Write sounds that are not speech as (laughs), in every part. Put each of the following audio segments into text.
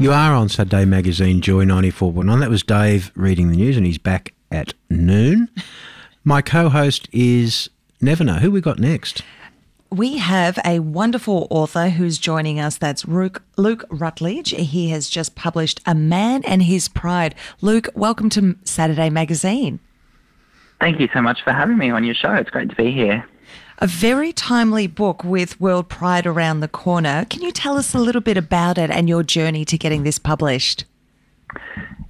You are on Saturday Magazine Joy 94.9. That was Dave reading the news, and he's back at noon. My co host is Never Know. Who we got next? We have a wonderful author who's joining us. That's Luke, Luke Rutledge. He has just published A Man and His Pride. Luke, welcome to Saturday Magazine. Thank you so much for having me on your show. It's great to be here. A very timely book with World Pride around the corner. Can you tell us a little bit about it and your journey to getting this published?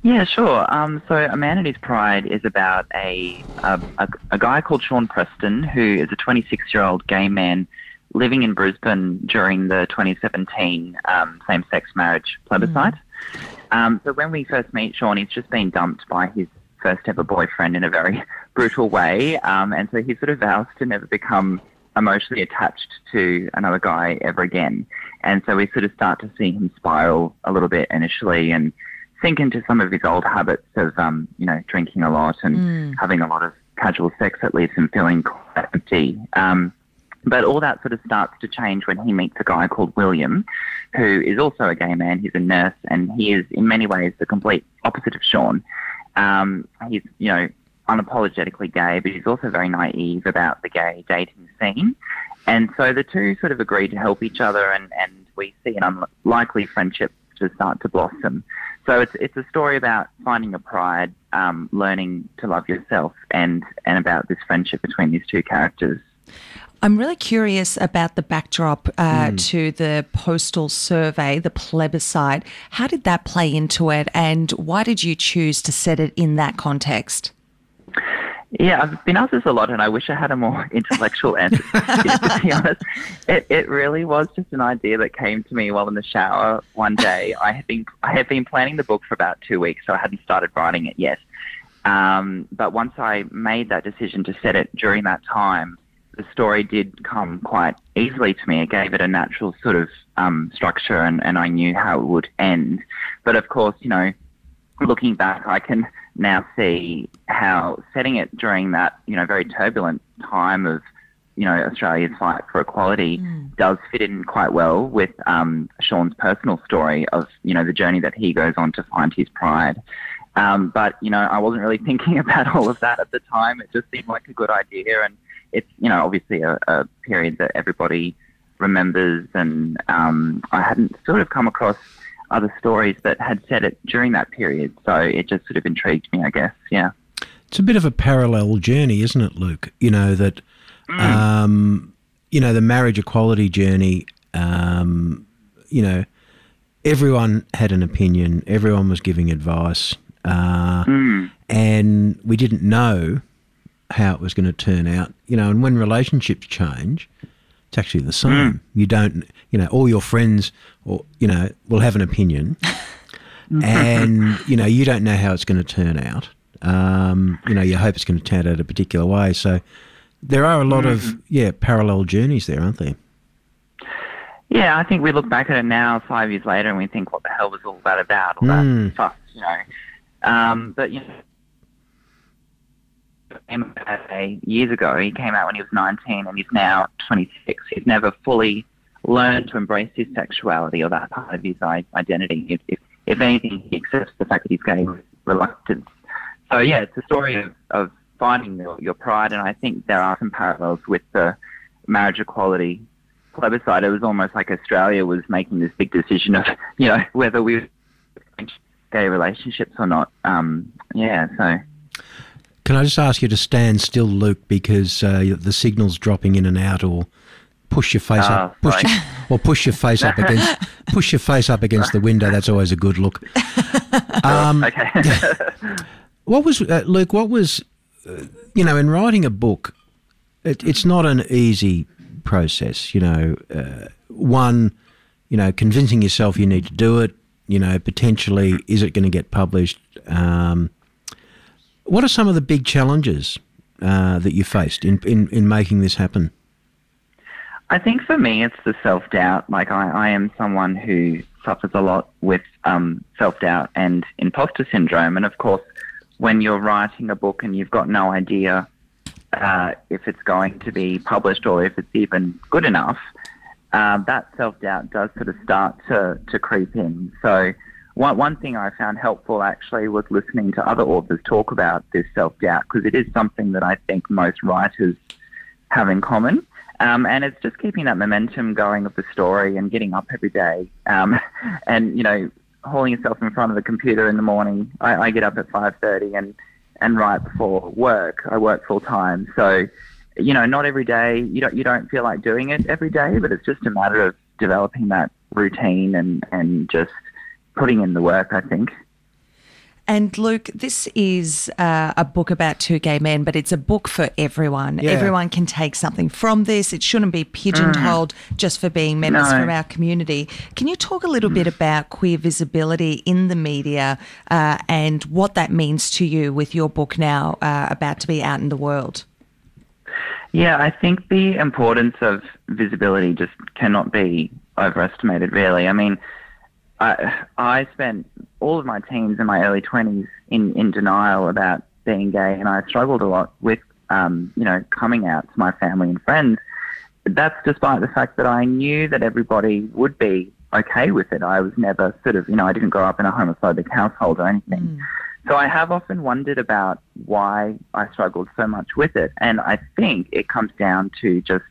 Yeah, sure. Um, so, A Man and His Pride is about a, a, a, a guy called Sean Preston, who is a 26 year old gay man living in Brisbane during the 2017 um, same sex marriage plebiscite. Mm. Um, so, when we first meet Sean, he's just been dumped by his first ever boyfriend in a very (laughs) brutal way. Um, and so he sort of vows to never become emotionally attached to another guy ever again. And so we sort of start to see him spiral a little bit initially and sink into some of his old habits of, um, you know, drinking a lot and mm. having a lot of casual sex that leaves him feeling quite empty. Um, but all that sort of starts to change when he meets a guy called William, who is also a gay man. He's a nurse, and he is in many ways the complete opposite of Sean. Um, he's, you know, unapologetically gay, but he's also very naive about the gay dating scene. And so the two sort of agree to help each other, and, and we see an unlikely friendship to start to blossom. So it's it's a story about finding a pride, um, learning to love yourself, and and about this friendship between these two characters. I'm really curious about the backdrop uh, mm. to the postal survey, the plebiscite. How did that play into it, and why did you choose to set it in that context? Yeah, I've been asked this a lot, and I wish I had a more (laughs) intellectual answer. to be (laughs) (laughs) honest, it, it really was just an idea that came to me while in the shower one day. I had been I had been planning the book for about two weeks, so I hadn't started writing it yet. Um, but once I made that decision to set it during that time, the story did come quite easily to me. It gave it a natural sort of um, structure, and, and I knew how it would end. But of course, you know, looking back, I can now see how setting it during that, you know, very turbulent time of, you know, Australia's fight for equality mm. does fit in quite well with um, Sean's personal story of, you know, the journey that he goes on to find his pride. Um, but, you know, I wasn't really (laughs) thinking about all of that at the time. It just seemed like a good idea. And it's, you know, obviously a, a period that everybody remembers. And um, I hadn't sort of come across other stories that had said it during that period. So it just sort of intrigued me, I guess. Yeah. It's a bit of a parallel journey, isn't it, Luke? You know that, mm. um, you know, the marriage equality journey. Um, you know, everyone had an opinion. Everyone was giving advice, uh, mm. and we didn't know how it was going to turn out. You know, and when relationships change, it's actually the same. Mm. You don't, you know, all your friends or you know will have an opinion, (laughs) and you know you don't know how it's going to turn out. Um, you know, you hope it's going to turn out a particular way. So there are a lot mm. of yeah parallel journeys there, aren't there? Yeah, I think we look back at it now, five years later, and we think, what the hell was all that about? All mm. that stuff, you know. Um, but you know years ago. He came out when he was 19 and he's now 26. He's never fully learned to embrace his sexuality or that part of his identity. If, if, if anything, he accepts the fact that he's gay with reluctance. So, yeah, it's a story of, of finding your, your pride, and I think there are some parallels with the marriage equality plebiscite. It was almost like Australia was making this big decision of, (laughs) you know, whether we were gay relationships or not. Um, yeah, so. Can I just ask you to stand still, Luke, because uh, the signal's dropping in and out, or push your face up, ah, push your, (laughs) or push your face up against (laughs) push your face up against the window. That's always a good look. (laughs) Um, okay. what was uh, Luke? What was uh, you know in writing a book? It, it's not an easy process. You know, uh, one, you know, convincing yourself you need to do it. You know, potentially, is it going to get published? Um, what are some of the big challenges uh, that you faced in, in, in making this happen? I think for me, it's the self doubt. Like, I, I am someone who suffers a lot with um, self doubt and imposter syndrome. And of course, when you're writing a book and you've got no idea uh, if it's going to be published or if it's even good enough, uh, that self doubt does sort of start to, to creep in. So, one, one thing I found helpful actually was listening to other authors talk about this self doubt because it is something that I think most writers have in common. Um, and it's just keeping that momentum going of the story and getting up every day. Um, (laughs) and, you know, hauling yourself in front of the computer in the morning. I, I get up at 5.30 and, and write before work. I work full time. So, you know, not every day, you don't, you don't feel like doing it every day, but it's just a matter of developing that routine and, and just putting in the work, I think. And Luke, this is uh, a book about two gay men, but it's a book for everyone. Yeah. Everyone can take something from this. It shouldn't be pigeonholed just for being members No. from our community. Can you talk a little bit about queer visibility in the media uh, and what that means to you with your book now uh, about to be out in the world? Yeah, I think the importance of visibility just cannot be overestimated, really. I mean, I, I spent all of my teens and my early 20s in, in denial about being gay, and I struggled a lot with, um, you know, coming out to my family and friends. That's despite the fact that I knew that everybody would be okay with it. I was never sort of, you know, I didn't grow up in a homophobic household or anything. So I have often wondered about why I struggled so much with it. And I think it comes down to just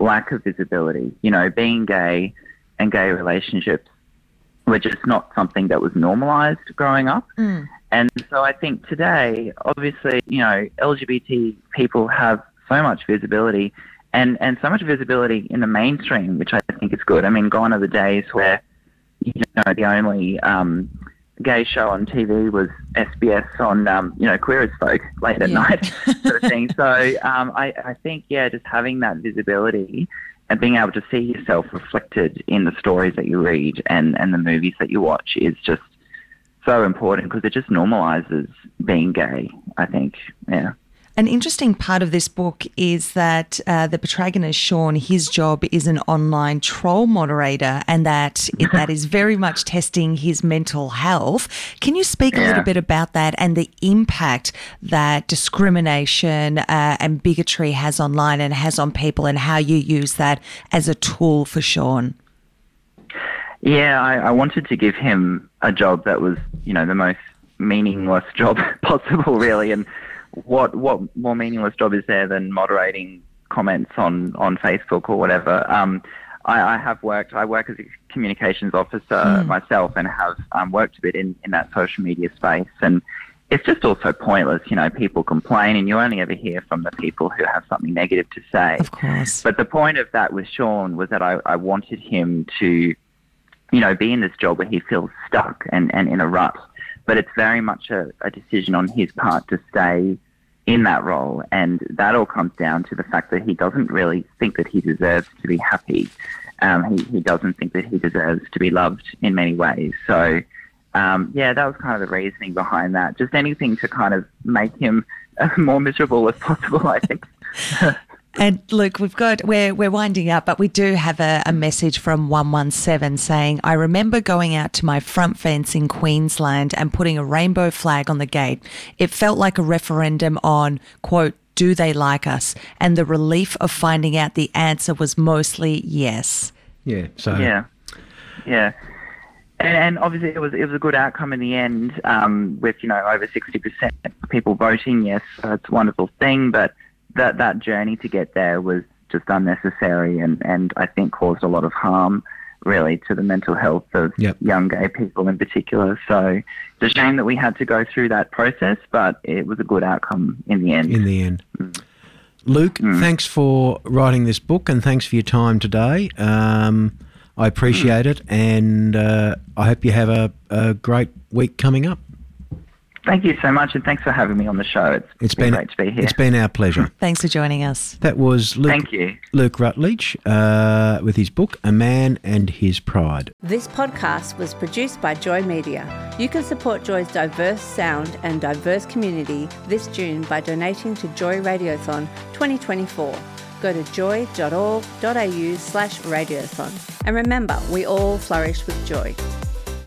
lack of visibility. You know, being gay and gay relationships were just not something that was normalized growing up. And so I think today, obviously, you know, LGBT people have so much visibility and, and so much visibility in the mainstream, which I think is good. I mean, gone are the days where, you know, the only um, gay show on TV was SBS on, um, you know, Queer as Folk late at Yeah. night sort of thing. (laughs) So um, I, I think, yeah, just having that visibility and being able to see yourself reflected in the stories that you read and, and the movies that you watch is just so important because it just normalizes being gay, I think. Yeah. An interesting part of this book is that uh, the protagonist, Sean, his job is an online troll moderator and that it, that is very much testing his mental health. Can you speak a little bit about that and the impact that discrimination uh, and bigotry has online and has on people and how you use that as a tool for Sean? Yeah, I, I wanted to give him a job that was, you know, the most meaningless (laughs) job possible, really. And what what more meaningless job is there than moderating comments on on Facebook or whatever? Um, I, I have worked. I work as a communications officer myself, and have um, worked a bit in in that social media space. And it's just also pointless. You know, people complain, and you only ever hear from the people who have something negative to say. Of course. But the point of that with Sean was that I, I wanted him to, you know, be in this job where he feels stuck and, and in a rut. But it's very much a, a decision on his part to stay in that role. And that all comes down to the fact that he doesn't really think that he deserves to be happy. Um, he, he doesn't think that he deserves to be loved in many ways. So, um, yeah, that was kind of the reasoning behind that. Just anything to kind of make him (laughs) more miserable as possible, I think. (laughs) And look, we've got we're we're winding up, but we do have a, a message from one one seven saying, "I remember going out to my front fence in Queensland and putting a rainbow flag on the gate. It felt like a referendum on quote." Do they like us? And the relief of finding out the answer was mostly yes. Yeah. So Yeah, yeah, and, and obviously it was it was a good outcome in the end, um, with you know over sixty percent of people voting yes. So it's a wonderful thing, but that that journey to get there was just unnecessary, and and I think caused a lot of harm. Really, to the mental health of Yep. young gay people in particular. So it's a shame that we had to go through that process, but it was a good outcome in the end. in the end. Luke, thanks for writing this book and thanks for your time today. Um, I appreciate it and uh, I hope you have a, a great week coming up. Thank you so much, and thanks for having me on the show. It's, It's been, been great to be here. It's been our pleasure. (laughs) Thanks for joining us. That was Luke, Thank you. Luke Rutledge uh, with his book A Man and His Pride. This podcast was produced by Joy Media. You can support Joy's diverse sound and diverse community this June by donating to Joy Radiothon 2024. Go to joy.org.au slash radiothon. And remember, we all flourish with joy.